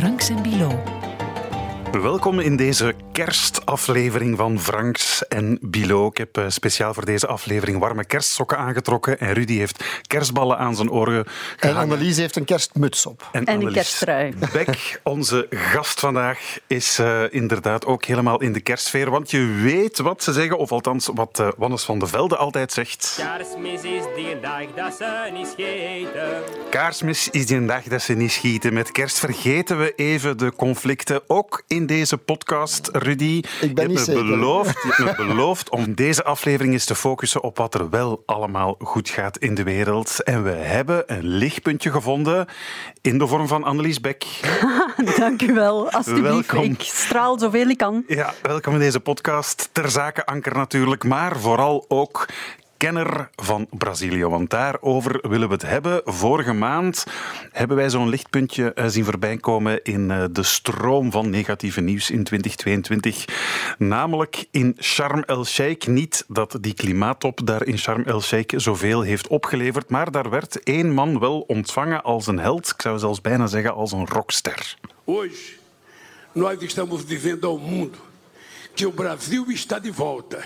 Franks en Bilo. Welkom in deze kerstaflevering van Franks en Bilo. Ik heb eh, speciaal voor deze aflevering warme kerstsokken aangetrokken en Rudy heeft kerstballen aan zijn oren En Annelies heeft een kerstmuts op. En een Annelies kersttrui. Beck, onze gast vandaag, is eh, inderdaad ook helemaal in de kerstsfeer. Want je weet wat ze zeggen, of althans wat eh, Wannes van de Velde altijd zegt. Kerstmis is die dag dat ze niet scheten. Kaarsmis is die dag dat ze niet schieten. Met kerst vergeten we even de conflicten. Ook in deze podcast, Rudy. Ik ben je niet me beloofd, je hebt me beloofd om deze aflevering eens te focussen op wat er wel allemaal goed gaat in de wereld. En we hebben een lichtpuntje gevonden in de vorm van Annelies Beck. Dank u wel, alstublieft. Welkom. Ik straal zoveel ik kan. Ja, welkom in deze podcast. Ter zake Anker natuurlijk, maar vooral ook kenner van Brazilië. Want daarover willen we het hebben. Vorige maand hebben wij zo'n lichtpuntje eh, zien voorbij komen in eh, de stroom van negatieve nieuws in 2022. Namelijk in Sharm el-Sheikh. Niet dat die klimaattop daar in Sharm el-Sheikh zoveel heeft opgeleverd, maar daar werd één man wel ontvangen als een held. Ik zou zelfs bijna zeggen als een rockster. Hoje, nós estamos dizendo ao mundo que o Brasil está de volta,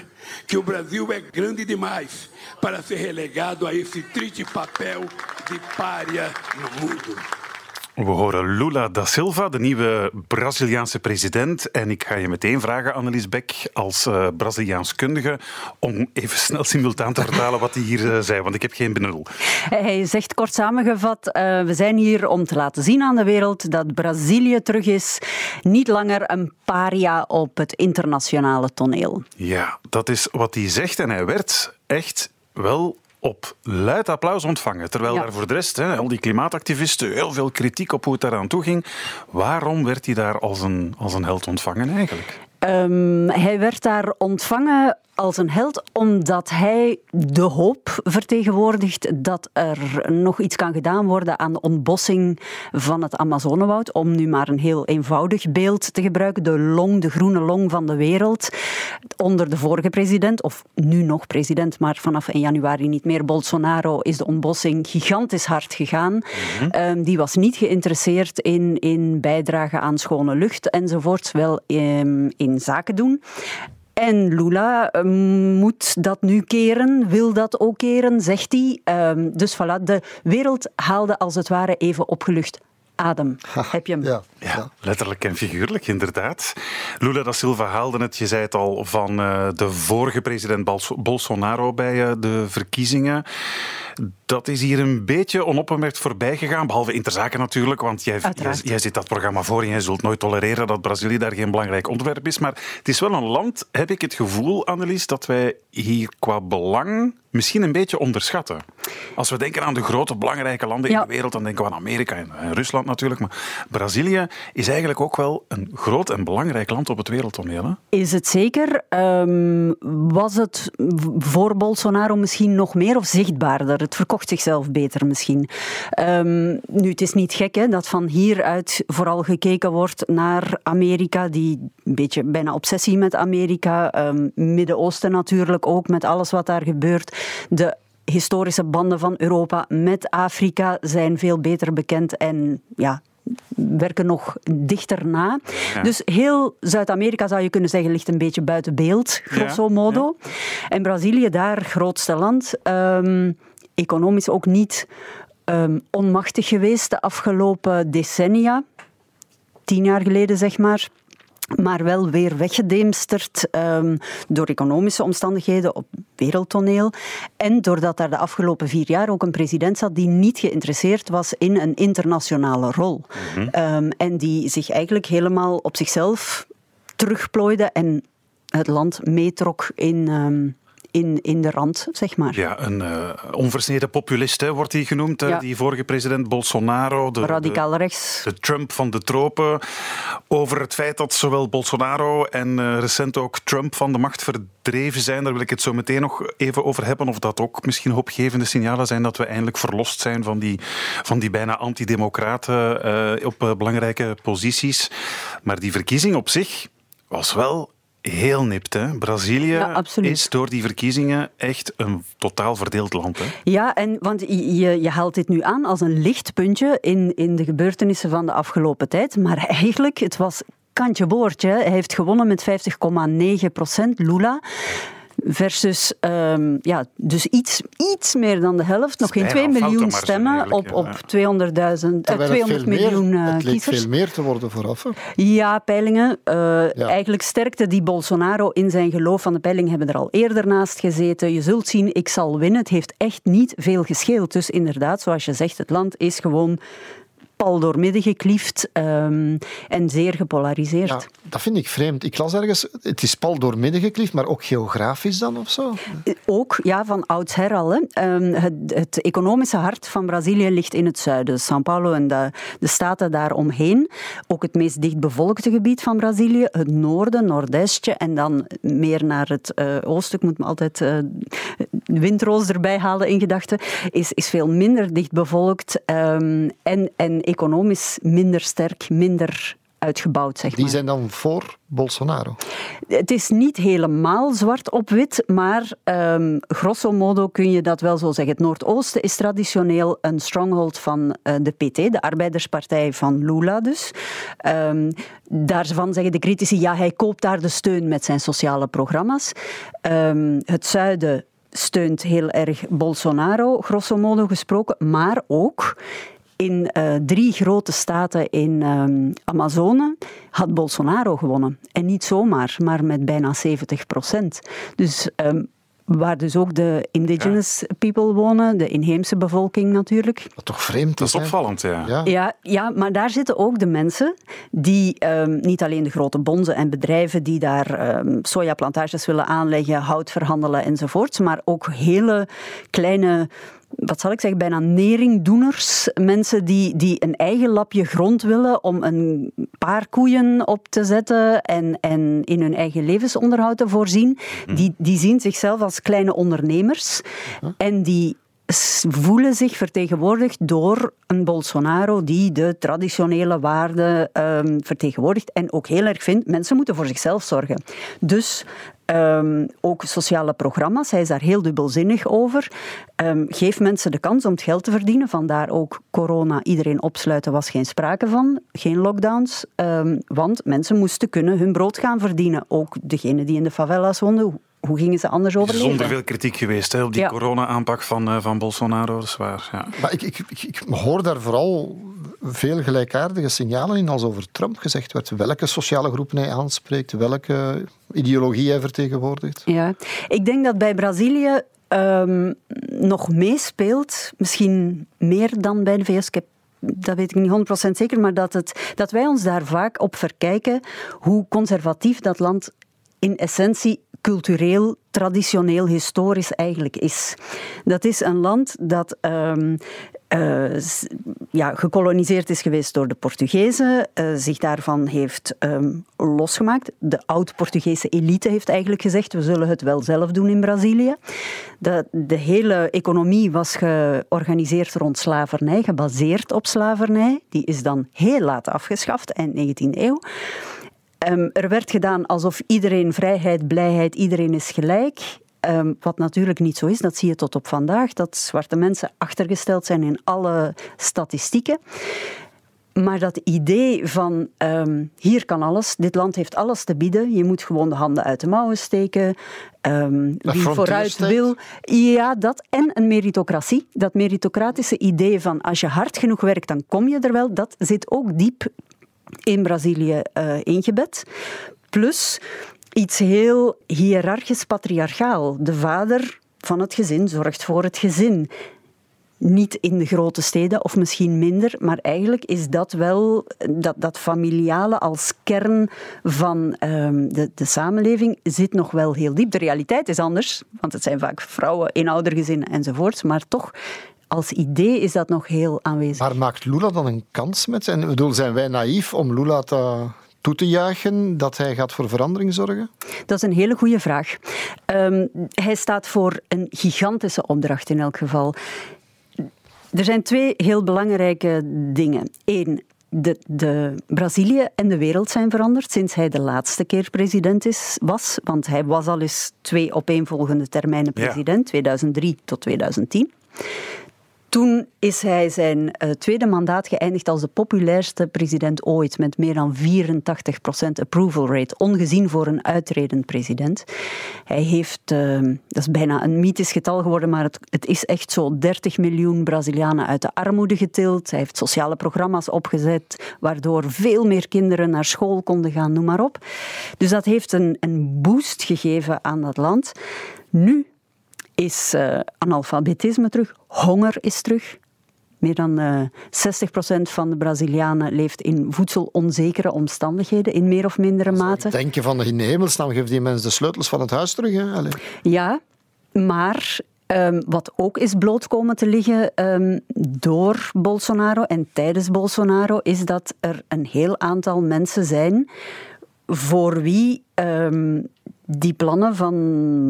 que o Brasil é grande demais para ser relegado a esse triste papel de pária no mundo. We horen Lula da Silva, de nieuwe Braziliaanse president. En ik ga je meteen vragen, Annelies Beck, als eh Braziliaans kundige, om even snel simultaan te vertalen wat hij hier eh, zei, want ik heb geen benul. Hij zegt kort samengevat, eh, we zijn hier om te laten zien aan de wereld dat Brazilië terug is. Niet langer een paria op het internationale toneel. Ja, dat is wat hij zegt. En hij werd echt wel op luid applaus ontvangen. Terwijl Ja. daar voor de rest, hè, al die klimaatactivisten, heel veel kritiek op hoe het daaraan toe ging. Waarom werd hij daar als een, als een held ontvangen eigenlijk? Ehm, hij werd daar ontvangen als een held omdat hij de hoop vertegenwoordigt dat er nog iets kan gedaan worden aan de ontbossing van het Amazonewoud. Om nu maar een heel eenvoudig beeld te gebruiken. De long, de groene long van de wereld. Onder de vorige president, of nu nog president, maar vanaf 1 januari niet meer, Bolsonaro, is de ontbossing gigantisch hard gegaan. Ehm, die was niet geïnteresseerd in, in bijdragen aan schone lucht enzovoort, wel ehm, in zaken doen. En Lula eh, moet dat nu keren, wil dat ook keren, zegt hij. Ehm, dus voilà, de wereld haalde als het ware even opgelucht adem. Heb je hem? Ja, Ja, ja. letterlijk en figuurlijk, inderdaad. Lula da Silva haalde het, je zei het al, van eh, de vorige president Bolsonaro bij eh, de verkiezingen. Dat is hier een beetje onopgemerkt voorbij gegaan, behalve Interzaken natuurlijk, want jij, jij, zit dat programma voor en jij zult nooit tolereren dat Brazilië daar geen belangrijk onderwerp is. Maar het is wel een land, heb ik het gevoel, Annelies, dat wij hier qua belang misschien een beetje onderschatten. Als we denken aan de grote belangrijke landen Ja. in de wereld, dan denken we aan Amerika en, Rusland natuurlijk. Maar Brazilië is eigenlijk ook wel een groot en belangrijk land op het wereldtoneel. Hè? Is het zeker? Ehm, was het voor Bolsonaro misschien nog meer of zichtbaarder? Het verkocht zichzelf beter misschien. Ehm, nu, het is niet gek hè, dat van hieruit vooral gekeken wordt naar Amerika, die een beetje bijna obsessie met Amerika, ehm, Midden-Oosten natuurlijk ook, met alles wat daar gebeurt. De historische banden van Europa met Afrika zijn veel beter bekend en ja, werken nog dichter na. Ja. Dus heel Zuid-Amerika zou je kunnen zeggen ligt een beetje buiten beeld, grosso Ja, modo. En Brazilië, daar grootste land, ehm, economisch ook niet ehm, onmachtig geweest de afgelopen decennia. Tien jaar geleden, zeg maar. Maar wel weer weggedemsterd ehm, door economische omstandigheden op wereldtoneel. En doordat daar de afgelopen vier jaar ook een president zat die niet geïnteresseerd was in een internationale rol. Ehm, en die zich eigenlijk helemaal op zichzelf terugplooide en het land meetrok in, ehm, in, in de rand, zeg maar. Ja, een eh, onversneden populist hè, wordt hij genoemd, Ja. die vorige president Bolsonaro. De, Radicaal rechts. De, Trump van de tropen. Over het feit dat zowel Bolsonaro en eh, recent ook Trump van de macht verdreven zijn. Daar wil ik het zo meteen nog even over hebben. Of dat ook misschien hoopgevende signalen zijn dat we eindelijk verlost zijn van die, van die bijna antidemocraten eh, op belangrijke posities. Maar die verkiezing op zich was wel heel nipt. Hè? Brazilië Ja, is door die verkiezingen echt een totaal verdeeld land. Hè? Ja, en want je, je, je haalt dit nu aan als een lichtpuntje in, in de gebeurtenissen van de afgelopen tijd. Maar eigenlijk, het was kantje boordje. Hij heeft gewonnen met 50,9 procent, Lula. Versus, ehm, ja, dus iets, iets meer dan de helft. Nog geen bijna 2 een foute miljoen stemmen op, op 200.000, eh, Terwijl het 200 veel meer- miljoen eh, Het leek kiezers. veel meer te worden vooraf. hè. Ja, peilingen. eh, Eigenlijk sterkte die Bolsonaro in zijn geloof van de peiling hebben er al eerder naast gezeten. Je zult zien, ik zal winnen. Het heeft echt niet veel gescheeld. Dus inderdaad, zoals je zegt, het land is gewoon pal doormidden gekliefd ehm, en zeer gepolariseerd. Ja, dat vind ik vreemd. Ik las ergens, het is pal door midden gekliefd, maar ook geografisch dan of zo? Ook, ja, van oudsher al. Hè. Ehm, het, het economische hart van Brazilië ligt in het zuiden. São Paulo en de, de staten daaromheen. Ook het meest dichtbevolkte gebied van Brazilië. Het noorden, noordestje en dan meer naar het eh, oosten. Ik moet me altijd eh, windroos erbij halen in gedachten. Is, is veel minder dichtbevolkt ehm, en, en economisch minder sterk, minder uitgebouwd, zeg Die maar. zijn dan voor Bolsonaro. Het is niet helemaal zwart op wit, maar ehm, grosso modo kun je dat wel zo zeggen. Het Noordoosten is traditioneel een stronghold van eh, de PT, de arbeiderspartij van Lula dus. Ehm, daarvan zeggen de critici, ja, hij koopt daar de steun met zijn sociale programma's. Ehm, het zuiden steunt heel erg Bolsonaro, grosso modo gesproken, maar ook in eh, drie grote staten in ehm, Amazone had Bolsonaro gewonnen. En niet zomaar, maar met bijna 70 procent. Dus ehm, waar dus ook de indigenous people wonen, de inheemse bevolking natuurlijk. Wat toch vreemd Dat is hè? opvallend, ja. Ja. Ja, ja, maar daar zitten ook de mensen die ehm, niet alleen de grote bonzen en bedrijven die daar ehm, sojaplantages willen aanleggen, hout verhandelen enzovoorts, maar ook hele kleine wat zal ik zeggen, bijna neringdoeners. Mensen die, die een eigen lapje grond willen om een paar koeien op te zetten en, en in hun eigen levensonderhoud te voorzien. Die, die zien zichzelf als kleine ondernemers. En die voelen zich vertegenwoordigd door een Bolsonaro die de traditionele waarden ehm, vertegenwoordigt en ook heel erg vindt, mensen moeten voor zichzelf zorgen. Dus ehm, ook sociale programma's, hij is daar heel dubbelzinnig over. Ehm, geef mensen de kans om het geld te verdienen, vandaar ook corona, iedereen opsluiten was geen sprake van, geen lockdowns, ehm, want mensen moesten kunnen hun brood gaan verdienen. Ook degenen die in de favelas woonden, hoe gingen ze anders Er overleven? zonder veel kritiek geweest hè, op die Ja. corona-aanpak van, eh, van Bolsonaro. Dat is waar. Ja. Maar ik, ik, ik, ik hoor daar vooral veel gelijkaardige signalen in als over Trump gezegd werd. Welke sociale groepen hij aanspreekt, welke ideologie hij vertegenwoordigt. Ja, ik denk dat bij Brazilië ehm, nog meespeelt, misschien meer dan bij de VS. Ik heb- dat weet ik niet 100% zeker, maar dat, het, dat wij ons daar vaak op verkijken hoe conservatief dat land in essentie cultureel, traditioneel, historisch eigenlijk is. Dat is een land dat ehm, eh, ja, gekoloniseerd is geweest door de Portugezen, eh, zich daarvan heeft ehm, losgemaakt. De oud-Portugese elite heeft eigenlijk gezegd, we zullen het wel zelf doen in Brazilië. De, de hele economie was georganiseerd rond slavernij, gebaseerd op slavernij. Die is dan heel laat afgeschaft, eind 19e eeuw. Ehm, er werd gedaan alsof iedereen vrijheid, blijheid, iedereen is gelijk. Ehm, wat natuurlijk niet zo is, dat zie je tot op vandaag, dat zwarte mensen achtergesteld zijn in alle statistieken. Maar dat idee van ehm, hier kan alles, dit land heeft alles te bieden, je moet gewoon de handen uit de mouwen steken. wie vooruit steekt. wil, ja, dat en een meritocratie. Dat meritocratische idee van als je hard genoeg werkt, dan kom je er wel, dat zit ook diep in Brazilië eh, ingebed. Plus iets heel hiërarchisch patriarchaal. De vader van het gezin zorgt voor het gezin. Niet in de grote steden, of misschien minder, maar eigenlijk is dat wel dat, dat familiale als kern van ehm, de, de samenleving zit nog wel heel diep. De realiteit is anders, want het zijn vaak vrouwen in oudergezinnen enzovoorts, maar toch als idee is dat nog heel aanwezig. Maar maakt Lula dan een kans met zijn... Ik bedoel, zijn wij naïef om Lula te, toe te juichen dat hij gaat voor verandering zorgen? Dat is een hele goede vraag. Ehm, hij staat voor een gigantische opdracht in elk geval. Er zijn twee heel belangrijke dingen. Eén, de, de Brazilië en de wereld zijn veranderd sinds hij de laatste keer president is, was. Want hij was al eens twee opeenvolgende termijnen president, 2003 tot 2010. Toen is hij zijn uh, tweede mandaat geëindigd als de populairste president ooit, met meer dan 84% approval rate, ongezien voor een uitredend president. Hij heeft, uh, dat is bijna een mythisch getal geworden, maar het, het, is echt zo 30 miljoen Brazilianen uit de armoede getild. Hij heeft sociale programma's opgezet, waardoor veel meer kinderen naar school konden gaan, noem maar op. Dus dat heeft een, een boost gegeven aan dat land. Nu is uh, analfabetisme terug, honger is terug. Meer dan uh, eh, 60% van de Brazilianen leeft in voedselonzekere omstandigheden, in meer of mindere mate. Denk je van in de hemelsnaam, geeft die mensen de sleutels van het huis terug? Hè? Ja, maar Um, wat ook is bloot komen te liggen um, door Bolsonaro en tijdens Bolsonaro, is dat er een heel aantal mensen zijn voor wie um, die plannen van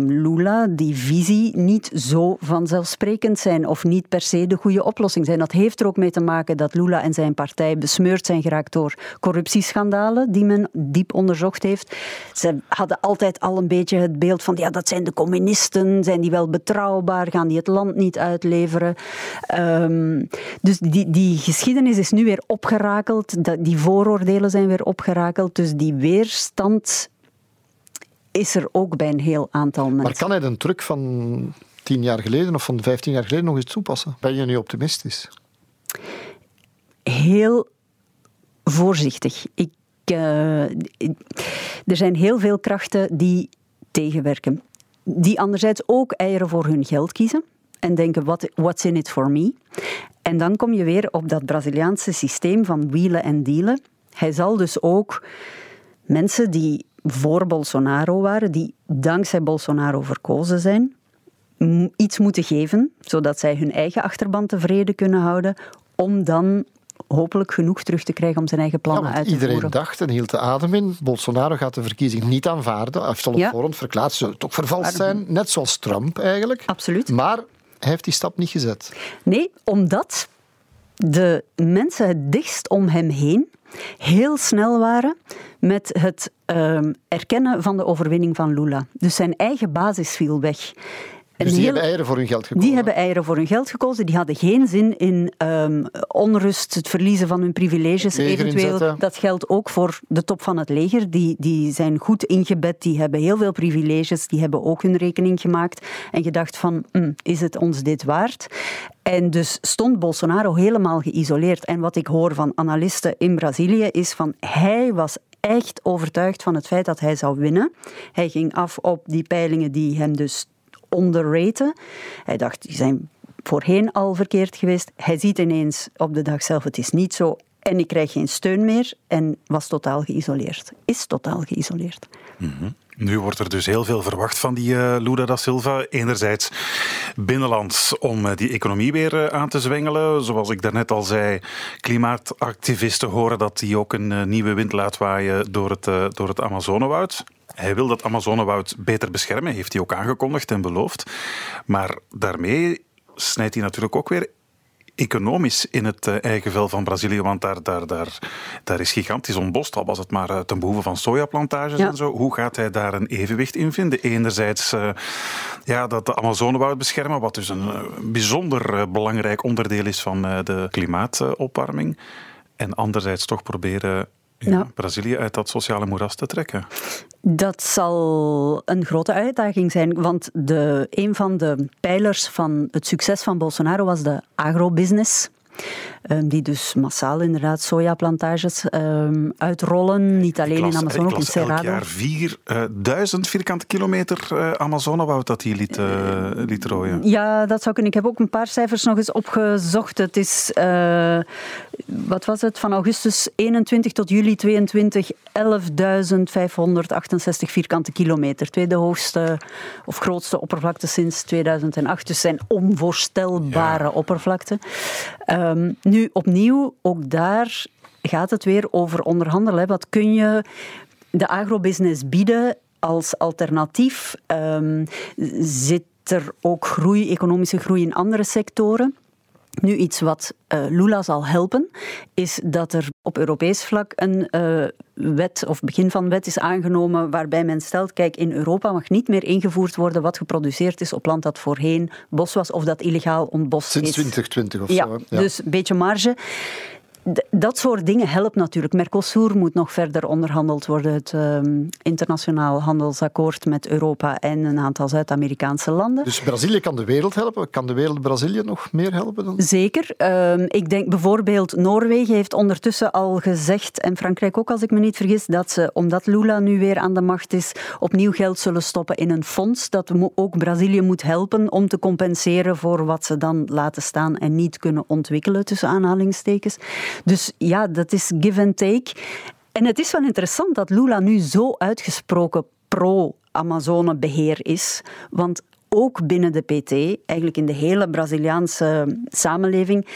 Lula, die visie, niet zo vanzelfsprekend zijn of niet per se de goede oplossing zijn. Dat heeft er ook mee te maken dat Lula en zijn partij besmeurd zijn geraakt door corruptieschandalen die men diep onderzocht heeft. Ze hadden altijd al een beetje het beeld van, ja, dat zijn de communisten, zijn die wel betrouwbaar, gaan die het land niet uitleveren. Um, dus die, die geschiedenis is nu weer opgerakeld, die vooroordelen zijn weer opgerakeld, dus die weerstand is er ook bij een heel aantal mensen. Maar kan hij een truc van tien jaar geleden of van vijftien jaar geleden nog eens toepassen? Ben je nu optimistisch? Heel voorzichtig. Ik, uh, er zijn heel veel krachten die tegenwerken. Die anderzijds ook eieren voor hun geld kiezen en denken, what, what's in it for me? En dan kom je weer op dat Braziliaanse systeem van wielen en dealen. Hij zal dus ook mensen die voor Bolsonaro waren, die dankzij Bolsonaro verkozen zijn, iets moeten geven, zodat zij hun eigen achterban tevreden kunnen houden, om dan hopelijk genoeg terug te krijgen om zijn eigen plannen uit te iedereen voeren. Iedereen dacht en hield de adem in, Bolsonaro gaat de verkiezing niet aanvaarden. Hij heeft al op ja. voorhand verklaard, ze toch vervalst zijn, net zoals Trump eigenlijk. Absoluut. Maar hij heeft die stap niet gezet. Nee, omdat de mensen het dichtst om hem heen heel snel waren met het uh, erkennen van de overwinning van Lula. Dus zijn eigen basis viel weg. Dus die hebben eieren voor hun geld gekozen? Die hebben eieren voor hun geld gekozen. Die hadden geen zin in um, onrust, het verliezen van hun privileges. Eventueel, dat geldt ook voor de top van het leger. Die, die zijn goed ingebed, die hebben heel veel privileges. Die hebben ook hun rekening gemaakt en gedacht van, mm, is het ons dit waard? En dus stond Bolsonaro helemaal geïsoleerd. En wat ik hoor van analisten in Brazilië is van, hij was echt overtuigd van het feit dat hij zou winnen. Hij ging af op die peilingen die hem dus onderraten. Hij dacht, die zijn voorheen al verkeerd geweest. Hij ziet ineens op de dag zelf, het is niet zo. En ik krijg geen steun meer en was totaal geïsoleerd. Is totaal geïsoleerd. Mm Nu wordt er dus heel veel verwacht van die uh, da Silva. Enerzijds binnenlands om uh, die economie weer uh, aan te zwengelen. Zoals ik daarnet al zei, klimaatactivisten horen dat hij ook een nieuwe wind laat waaien door het, door het Amazonewoud. Hij wil dat Amazonewoud beter beschermen, heeft hij ook aangekondigd en beloofd. Maar daarmee snijdt hij natuurlijk ook weer economisch in het eh, eigen vel van Brazilië, want daar, daar, daar, daar is gigantisch ontbost, al was het maar eh, ten behoeve van sojaplantages en zo. Hoe gaat hij daar een evenwicht in vinden? Enerzijds uh, ja, dat de Amazonewoud beschermen, wat dus een bijzonder belangrijk onderdeel is van de klimaatopwarming. En anderzijds toch proberen ja, Brazilië uit dat sociale moeras te trekken? Dat zal een grote uitdaging zijn, want de, een van de pijlers van het succes van Bolsonaro was de agrobusiness. Ehm, die dus massaal inderdaad sojaplantages um, uitrollen. Niet alleen las, in Amazon, ook in Cerrado. elk jaar 4000 vierkante kilometer uh, Amazonewoud dat hij liet, uh, liet rooien. Ja, dat zou kunnen. Ik heb ook een paar cijfers nog eens opgezocht. Het is, wat was het, van augustus 21 tot juli 22 11.568 vierkante kilometer. Tweede hoogste of grootste oppervlakte sinds 2008. Dus zijn onvoorstelbare ja. oppervlakte. Um, nu, opnieuw, ook daar gaat het weer over onderhandelen. Wat kun je de agrobusiness bieden als alternatief? Um, zit er ook groei, economische groei in andere sectoren? Nu, iets wat uh, Lula zal helpen, is dat er op Europees vlak een uh, wet of begin van wet is aangenomen waarbij men stelt, kijk, in Europa mag niet meer ingevoerd worden wat geproduceerd is op land dat voorheen bos was of dat illegaal ontbost Sinds is. Sinds 2020 of ja, zo. Ja, dus een beetje marge dat soort dingen helpt natuurlijk. Mercosur moet nog verder onderhandeld worden. Het um, internationaal handelsakkoord met Europa en een aantal Zuid-Amerikaanse landen. Dus Brazilië kan de wereld helpen? Kan de wereld Brazilië nog meer helpen dan? Zeker. Um, ik denk bijvoorbeeld Noorwegen heeft ondertussen al gezegd, en Frankrijk ook als ik me niet vergis, dat ze, omdat Lula nu weer aan de macht is, opnieuw geld zullen stoppen in een fonds dat ook Brazilië moet helpen om te compenseren voor wat ze dan laten staan en niet kunnen ontwikkelen, tussen aanhalingstekens. Dus ja, dat is give and take. En het is wel interessant dat Lula nu zo uitgesproken pro-Amazonebeheer is. Want ook binnen de PT, eigenlijk in de hele Braziliaanse samenleving,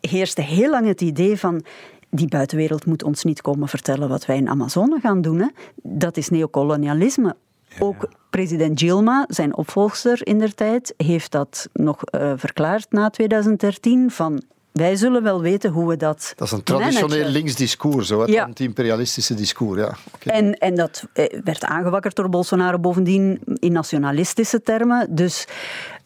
heerste heel lang het idee van die buitenwereld moet ons niet komen vertellen wat wij in Amazone gaan doen. Hè. Dat is neocolonialisme. Ook president Gilma, zijn opvolgster in der tijd, heeft dat nog uh, verklaard na 2013 van wij zullen wel weten hoe we dat. Dat is een traditioneel managen. links discours, zo, het ja. anti-imperialistische discours. Ja. Okay. En, en dat eh, werd aangewakkerd door Bolsonaro bovendien in nationalistische termen. Dus,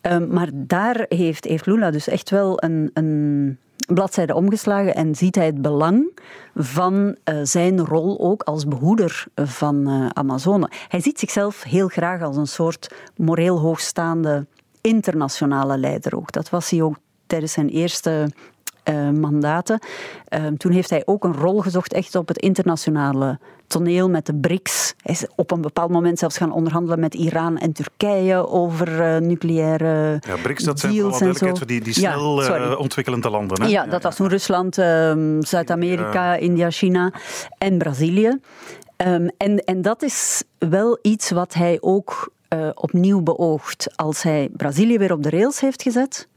um, maar daar heeft, heeft Lula dus echt wel een, een bladzijde omgeslagen en ziet hij het belang van uh, zijn rol ook als behoeder van uh, Amazone. Hij ziet zichzelf heel graag als een soort moreel hoogstaande internationale leider ook. Dat was hij ook tijdens zijn eerste uh, mandaten. Uh, toen heeft hij ook een rol gezocht echt op het internationale toneel met de BRICS. Hij is op een bepaald moment zelfs gaan onderhandelen met Iran en Turkije over uh, nucleaire Ja, BRICS, dat zijn voor zo. die, die snel ja, ontwikkelende landen. Hè? Ja, dat was toen Rusland, ehm, Zuid-Amerika, India, China en Brazilië. Um, en, en dat is wel iets wat hij ook uh, opnieuw beoogt. Als hij Brazilië weer op de rails heeft gezet,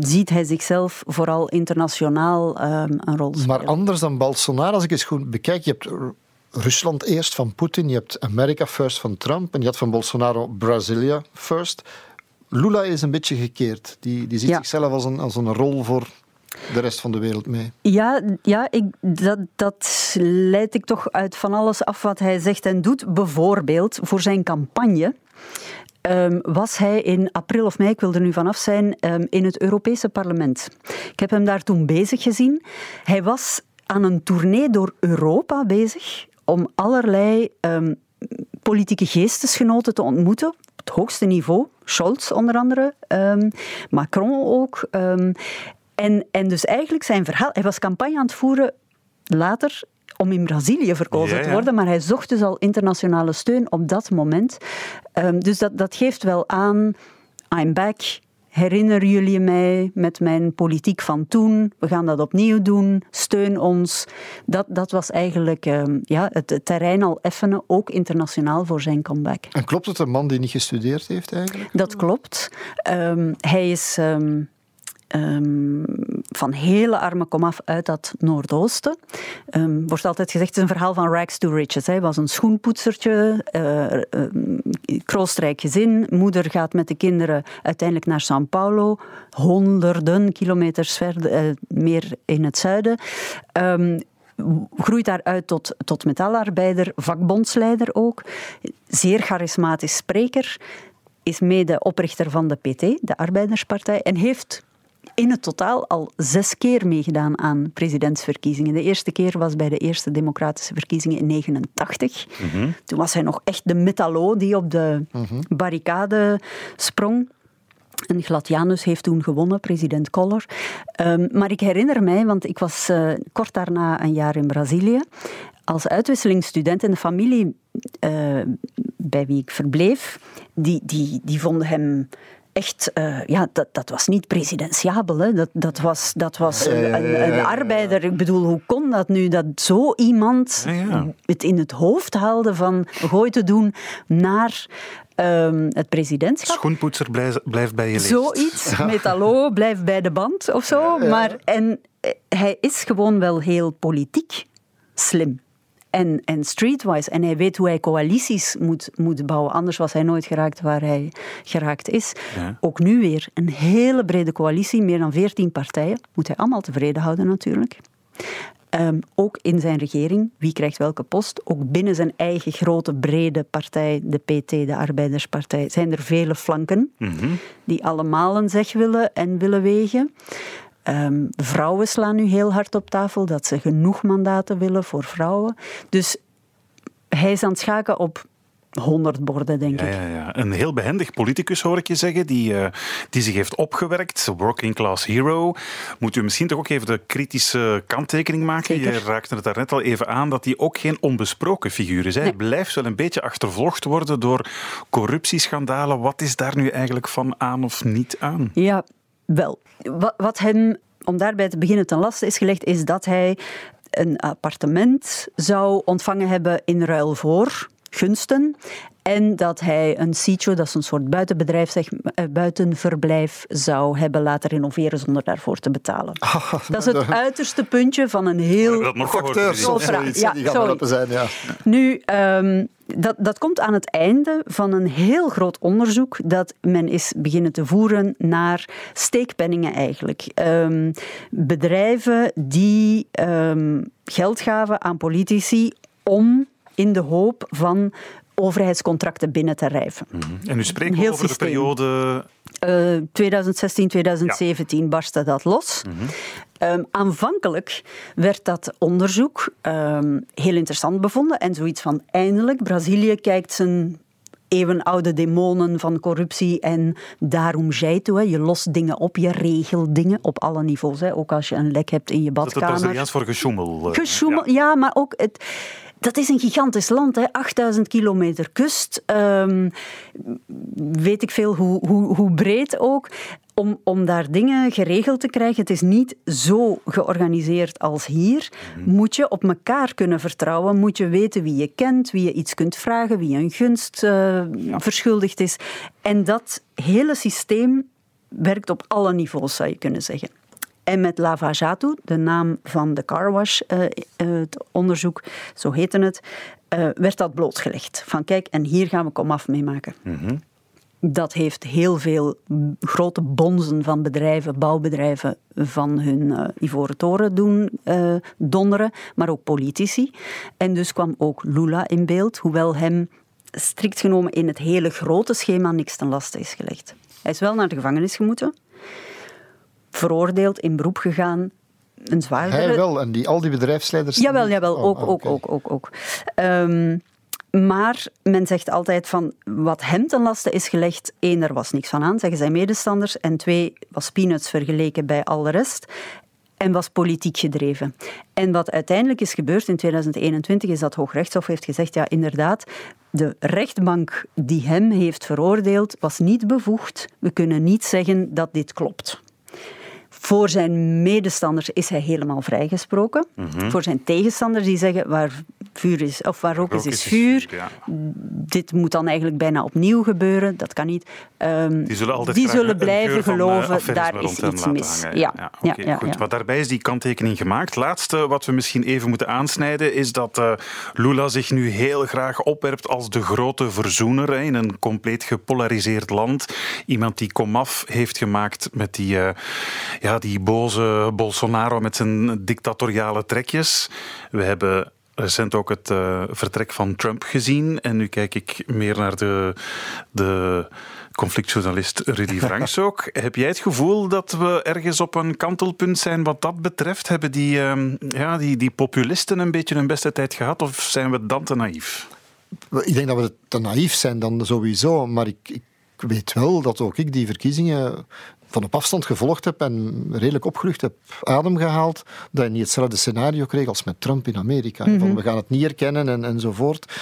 ziet hij zichzelf vooral internationaal um, een rol spelen. Maar anders dan Bolsonaro, als ik eens goed bekijk, je hebt Rusland eerst van Poetin, je hebt America first van Trump en je had van Bolsonaro Brazilië first. Lula is een beetje gekeerd. Die, die ziet Ja. zichzelf als een, als een rol voor de rest van de wereld mee. Ja, ja ik, dat, dat leid ik toch uit van alles af wat hij zegt en doet. Bijvoorbeeld voor zijn campagne. Um, was hij in april of mei, ik wil er nu vanaf zijn, um, in het Europese parlement. Ik heb hem daar toen bezig gezien. Hij was aan een tournee door Europa bezig om allerlei um, politieke geestesgenoten te ontmoeten. Op het hoogste niveau. Scholz onder andere, Macron ook. en, en dus eigenlijk zijn verhaal... Hij was campagne aan het voeren later om in Brazilië verkozen Ja, ja. te worden, maar hij zocht dus al internationale steun op dat moment. Um, dus dat, dat geeft wel aan, I'm back, herinneren jullie mij met mijn politiek van toen, we gaan dat opnieuw doen, steun ons. Dat, dat was eigenlijk um, ja, het, het terrein al effenen, ook internationaal voor zijn comeback. En klopt het een man die niet gestudeerd heeft eigenlijk? Dat klopt. Um, hij is... Um, van hele arme komaf uit dat Noordoosten. Um, wordt altijd gezegd, het is een verhaal van rags to riches. Hij was een schoenpoetsertje, uh, uh, kroostrijk gezin. Moeder gaat met de kinderen uiteindelijk naar São Paulo. Honderden kilometers verder, uh, meer in het zuiden. Um, groeit daaruit tot, tot metalarbeider, vakbondsleider ook. Zeer charismatisch spreker. Is mede oprichter van de PT, de Arbeiderspartij. En heeft in het totaal al zes keer meegedaan aan presidentsverkiezingen. De eerste keer was bij de eerste democratische verkiezingen in 89. Mm-hmm. Toen was hij nog echt de metalo die op de mm-hmm. barricade sprong. En Gladianus heeft toen gewonnen, president Collor. Um, maar ik herinner mij, want ik was uh, kort daarna een jaar in Brazilië, als uitwisselingsstudent in de familie uh, bij wie ik verbleef, die, die, die vonden hem echt, uh, ja, dat, dat was niet presidentiabel. Hè. Dat, dat was, dat was een, een, een, arbeider. Ik bedoel, hoe kon dat nu? Dat zo iemand ja, ja. het in het hoofd haalde van gooi te doen naar um, het presidentschap. Schoenpoetser blijft, blijft bij je leest. Zoiets. Metalo blijft bij de band of zo. Maar, en hij is gewoon wel heel politiek slim en, en streetwise. En hij weet hoe hij coalities moet, moet bouwen. Anders was hij nooit geraakt waar hij geraakt is. Ja. Ook nu weer een hele brede coalitie, meer dan veertien partijen. Moet hij allemaal tevreden houden natuurlijk. Ehm, ook in zijn regering, wie krijgt welke post. Ook binnen zijn eigen grote, brede partij, de PT, de Arbeiderspartij, zijn er vele flanken die allemaal een zeg willen en willen wegen. Ehm, vrouwen slaan nu heel hard op tafel dat ze genoeg mandaten willen voor vrouwen. Dus hij is aan het schaken op 100 borden, denk Ja, ik. ja, ja. Een heel behendig politicus, hoor ik je zeggen, die, eh, die zich heeft opgewerkt. Working class hero. Moet u misschien toch ook even de kritische kanttekening maken? Zeker. Je raakte het daarnet al even aan dat hij ook geen onbesproken figuur is. Hij Nee. blijft wel een beetje achtervolgd worden door corruptieschandalen. Wat is daar nu eigenlijk van aan of niet aan? Ja, wel. Wat, hem, om daarbij te beginnen, ten laste is gelegd, is dat hij een appartement zou ontvangen hebben in ruil voor gunsten. En dat hij een sitio, dat is een soort buitenbedrijf, zeg, eh, buitenverblijf, zou hebben laten renoveren zonder daarvoor te betalen. dat is het uiterste puntje van een heel Facteurs Rudy. of Zoals- zoiets, ja, die gaan zijn. Ja. Nu, ehm, dat, dat komt aan het einde van een heel groot onderzoek dat men is beginnen te voeren naar steekpenningen eigenlijk. Ehm, bedrijven die ehm, geld gaven aan politici om in de hoop van overheidscontracten binnen te rijven. En u spreekt over systeem. de periode... Eh, 2016, 2017 barstte dat los. Mhm. Ehm, aanvankelijk werd dat onderzoek ehm, heel interessant bevonden en zoiets van eindelijk, Brazilië kijkt zijn eeuwenoude demonen van corruptie en daarom zij toe. Hè. Je lost dingen op, je regelt dingen op alle niveaus. Hè. Ook als je een lek hebt in je Dat het badkamer. Braziliaans voor gesjoemel. eh, Gesjoemel, ja. maar ook het. Dat is een gigantisch land, hè? 8000 kilometer kust. Ehm, weet ik veel hoe, hoe, hoe breed ook. Om, om daar dingen geregeld te krijgen, het is niet zo georganiseerd als hier. Moet je op elkaar kunnen vertrouwen, moet je weten wie je kent, wie je iets kunt vragen, wie een gunst eh, verschuldigd is. En dat hele systeem werkt op alle niveaus, zou je kunnen zeggen. En met Lava Jato, de naam van de carwash, eh, eh, het onderzoek, zo heette het, eh, werd dat blootgelegd. Van kijk, en hier gaan we komaf mee maken. Dat heeft heel veel grote bonzen van bedrijven, bouwbedrijven, van hun eh, ivoren toren doen eh, donderen, maar ook politici. En dus kwam ook Lula in beeld, hoewel hem strikt genomen in het hele grote schema niks ten laste is gelegd. Hij is wel naar de gevangenis gemoeten, veroordeeld, in beroep gegaan, een zwaardere... Hij wel, en die, al die bedrijfsleiders... Jawel, jawel, Oh, ook, ook, ook, ook, ook. Ehm, maar men zegt altijd van wat hem ten laste is gelegd, één, er was niks van aan, zeggen zijn medestanders, en twee, was peanuts vergeleken bij al de rest. En was politiek gedreven. En wat uiteindelijk is gebeurd in 2021 is dat Hoogrechtshof heeft gezegd, ja inderdaad, de rechtbank die hem heeft veroordeeld was niet bevoegd. We kunnen niet zeggen dat dit klopt. Voor zijn medestanders is hij helemaal vrijgesproken. Mhm. Voor zijn tegenstanders die zeggen waar vuur is, of waar rook is, is vuur. ja. Dit moet dan eigenlijk bijna opnieuw gebeuren. Dat kan niet. Ehm, Die zullen altijd die zullen blijven van, eh, geloven, daar is iets mis. hangen. Ja, ja, ja, oké, ja, goed. Maar daarbij is die kanttekening gemaakt. Laatste wat we misschien even moeten aansnijden is dat eh, Lula zich nu heel graag opwerpt als de grote verzoener hè, in een compleet gepolariseerd land. Iemand die komaf heeft gemaakt met die, eh, ja, die boze Bolsonaro met zijn dictatoriale trekjes. We hebben recent ook het eh, vertrek van Trump gezien. En nu kijk ik meer naar de, de conflictjournalist Rudy Franks ook. Heb jij het gevoel dat we ergens op een kantelpunt zijn wat dat betreft? Hebben die, ehm, ja, die, die populisten een beetje hun beste tijd gehad of zijn we dan te naïef? Ik denk dat we te naïef zijn dan sowieso, maar ik, ik weet wel dat ook ik die verkiezingen van op afstand gevolgd heb en redelijk opgelucht heb adem gehaald, dat je niet hetzelfde scenario kreeg als met Trump in Amerika. Van we gaan het niet erkennen en, enzovoort.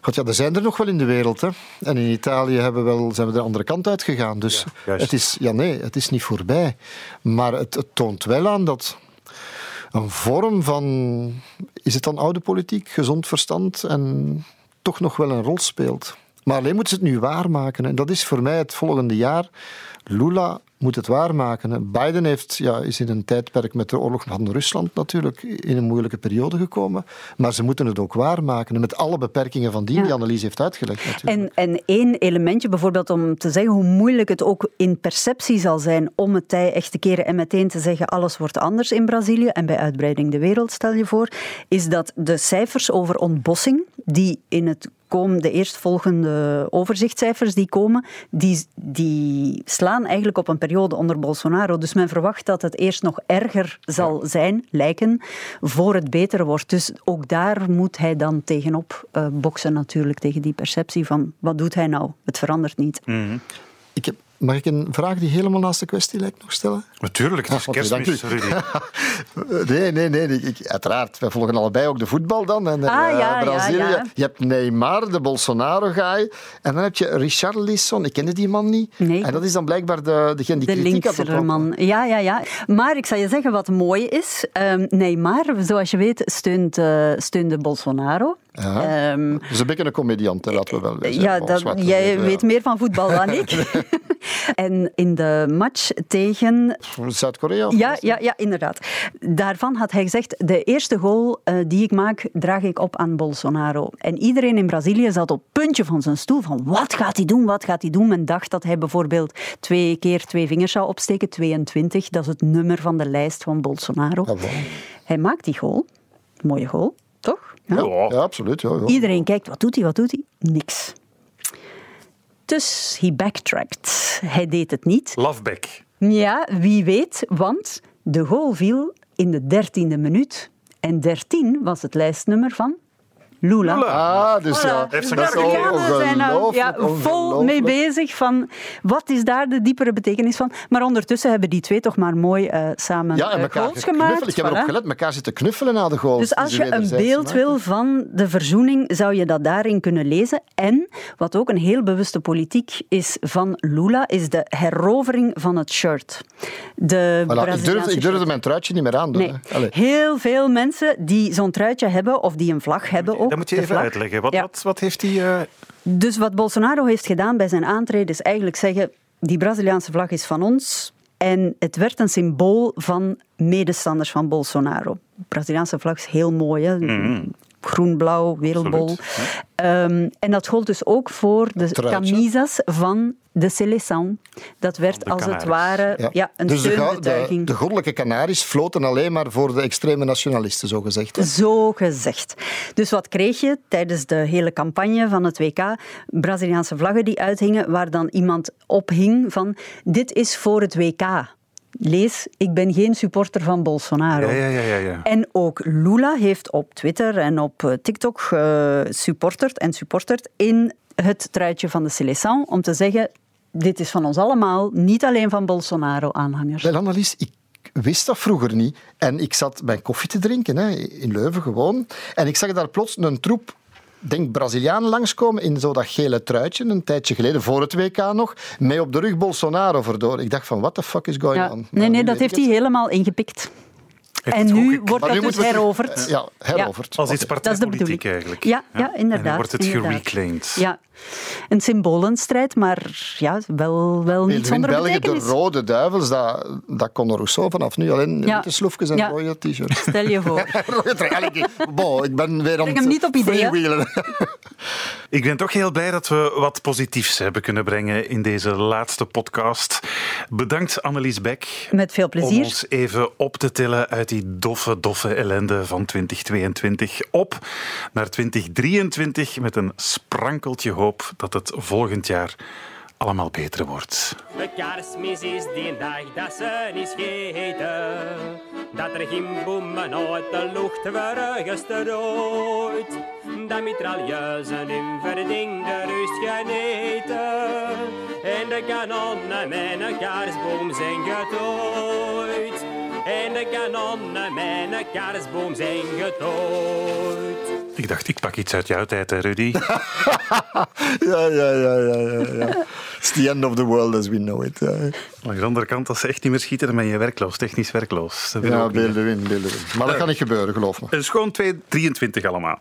God, ja, er zijn er nog wel in de wereld. Hè. En in Italië hebben we wel, zijn we de andere kant uit gegaan. Dus juist. het is, ja, nee, het is niet voorbij. Maar het, het toont wel aan dat een vorm van, is het dan oude politiek, gezond verstand en toch nog wel een rol speelt. Maar alleen moeten ze het nu waarmaken. En dat is voor mij het volgende jaar. Lula moet het waarmaken. Biden heeft, ja, is in een tijdperk met de oorlog van Rusland natuurlijk in een moeilijke periode gekomen. Maar ze moeten het ook waarmaken. Met alle beperkingen van die Ja. die Annelies heeft uitgelegd natuurlijk. En, en één elementje, bijvoorbeeld om te zeggen hoe moeilijk het ook in perceptie zal zijn om het tij echt te keren en meteen te zeggen alles wordt anders in Brazilië en bij uitbreiding de wereld, stel je voor, is dat de cijfers over ontbossing, die in het komen, de eerstvolgende overzichtscijfers die komen, die, die slaan eigenlijk op een periode onder Bolsonaro. Dus men verwacht dat het eerst nog erger zal zijn, lijken, voor het beter wordt. Dus ook daar moet hij dan tegenop eh, boksen natuurlijk, tegen die perceptie van wat doet hij nou? Het verandert niet. Ik heb, mag ik een vraag die helemaal naast de kwestie lijkt nog stellen? Natuurlijk, het is Ah, kerstmis, Nee, nee, nee. Ik, uiteraard, wij volgen allebei ook de voetbal dan. En, Ah, eh, ja, ja, Brazilië. ja. Je hebt Neymar, de Bolsonaro-guy. En dan heb je Richarlison. Ik kende die man niet. Nee. En dat is dan blijkbaar de, degene die De kritiek had op- linkse man. Ja, ja, ja. Maar ik zal je zeggen wat mooi is. Ehm, Neymar, zoals je weet, steunt, eh, steunde Bolsonaro. Ja. Ehm, Dat is een beetje een comediant, laten we wel wezen. ja, dat, we jij weten, ja. weet meer van voetbal dan ik. en in de match tegen Zuid-Korea? Ja, ja, ja, inderdaad. Daarvan had hij gezegd, de eerste goal eh, die ik maak, draag ik op aan Bolsonaro. En iedereen in Brazilië zat op het puntje van zijn stoel van wat gaat hij doen, wat gaat hij doen? Men dacht dat hij bijvoorbeeld twee keer twee vingers zou opsteken, 22, dat is het nummer van de lijst van Bolsonaro. Ah. Hij maakt die goal, mooie goal, toch? Ja. Ja. Ja, absoluut. Ja, ja. Iedereen kijkt, wat doet hij, wat doet hij? Niks. Dus hij backtracked. Hij deed het niet. Loveback. Ja, wie weet, want de goal viel in de dertiende minuut. En 13 was het lijstnummer van Lula. Lula. Ah, dus ja. Dat is zijn nou ja, ongelooflijk, vol mee bezig van wat is daar de diepere betekenis van. Maar ondertussen hebben die twee toch maar mooi eh, samen Ja, en elkaar goals geknuffeld. gemaakt. Ik heb erop Voilà. gelet, elkaar zitten knuffelen na de goals. Dus als je een beeld maken. wil van de verzoening, zou je dat daarin kunnen lezen. En wat ook een heel bewuste politiek is van Lula, is de herovering van het shirt. De Voilà, ik, durfde, ik durfde mijn truitje niet meer. Nee, hè. Allee. heel veel mensen die zo'n truitje hebben of die een vlag hebben ook. Dat moet je even uitleggen. Wat, Ja. wat, wat heeft hij... eh, Dus wat Bolsonaro heeft gedaan bij zijn aantreden is eigenlijk zeggen, die Braziliaanse vlag is van ons. En het werd een symbool van medestanders van Bolsonaro. De Braziliaanse vlag is heel mooi, hè? Groen-blauw, wereldbol. Absoluut, Ehm, en dat gold dus ook voor de camisas van de Seleção. Dat werd de als het ware ja. een dus de, ga- de, steunbetuiging. de goddelijke Canaries floten alleen maar voor de extreme nationalisten, zo gezegd. hè. Zo gezegd. Dus wat kreeg je tijdens de hele campagne van het WK? Braziliaanse vlaggen die uithingen, waar dan iemand op hing van dit is voor het WK. Lees, ik ben geen supporter van Bolsonaro. Ja, ja, ja, ja, ja. En ook Lula heeft op Twitter en op eh, TikTok gesupporterd en supporterd in het truitje van de Seleção om te zeggen, dit is van ons allemaal, niet alleen van Bolsonaro-aanhangers. Wel, Annelies, ik wist dat vroeger niet. En ik zat mijn koffie te drinken, hè, in Leuven gewoon. En ik zag daar plots een troep denk Brazilianen langskomen in zo dat gele truitje, een tijdje geleden, voor het WK nog, mee op de rug Bolsonaro verdoor. Ik dacht van, what the fuck is going Ja. on? Nee, Nou, nee, dat heeft hij helemaal ingepikt. En het nu wordt Maar dat nu dus moeten we terug- heroverd. Ja, heroverd. Als iets Oké. Dat is de partijpolitiek bedoeling. eigenlijk. Ja, ja, En inderdaad. dan wordt het inderdaad. gereclaimed. Ja, een symbolenstrijd, maar ja, wel, wel niet In zonder België de rode duivels, dat, dat kon Rousseau vanaf nu alleen Ja. witte sloefjes en Ja. rode t-shirts. Stel je voor. Allee, ik- Bon, ik ben weer aan Breng hem niet op ideeën. freewheelen. Ik ben toch heel blij dat we wat positiefs hebben kunnen brengen in deze laatste podcast. Bedankt Annelies Beck. Met veel Om plezier. ons even op te tillen uit die doffe, doffe ellende van 2022 op naar 2023 met een sprankeltje hoop dat het volgend jaar allemaal beter wordt. De kerstmis is die dag dat ze niet scheten. Dat er geen bommen uit de lucht worden gestrooid. Dat mitrailleuzen in verdingde rust geneten. En de kanonnen met een kerstboom zijn getooid. En de kanonnen met een kerstboom zijn getooid. Ik dacht, ik pak iets uit jouw tijd, hè, Rudy. Ja, ja, ja, ja, ja, ja. It's the end of the world as we know it. Ja, Aan de andere kant, als ze echt niet meer schieten, dan ben je werkloos, technisch werkloos. Dat ja beelden win, beelden win. Maar dat kan niet gebeuren, geloof me. Het is gewoon 223 allemaal.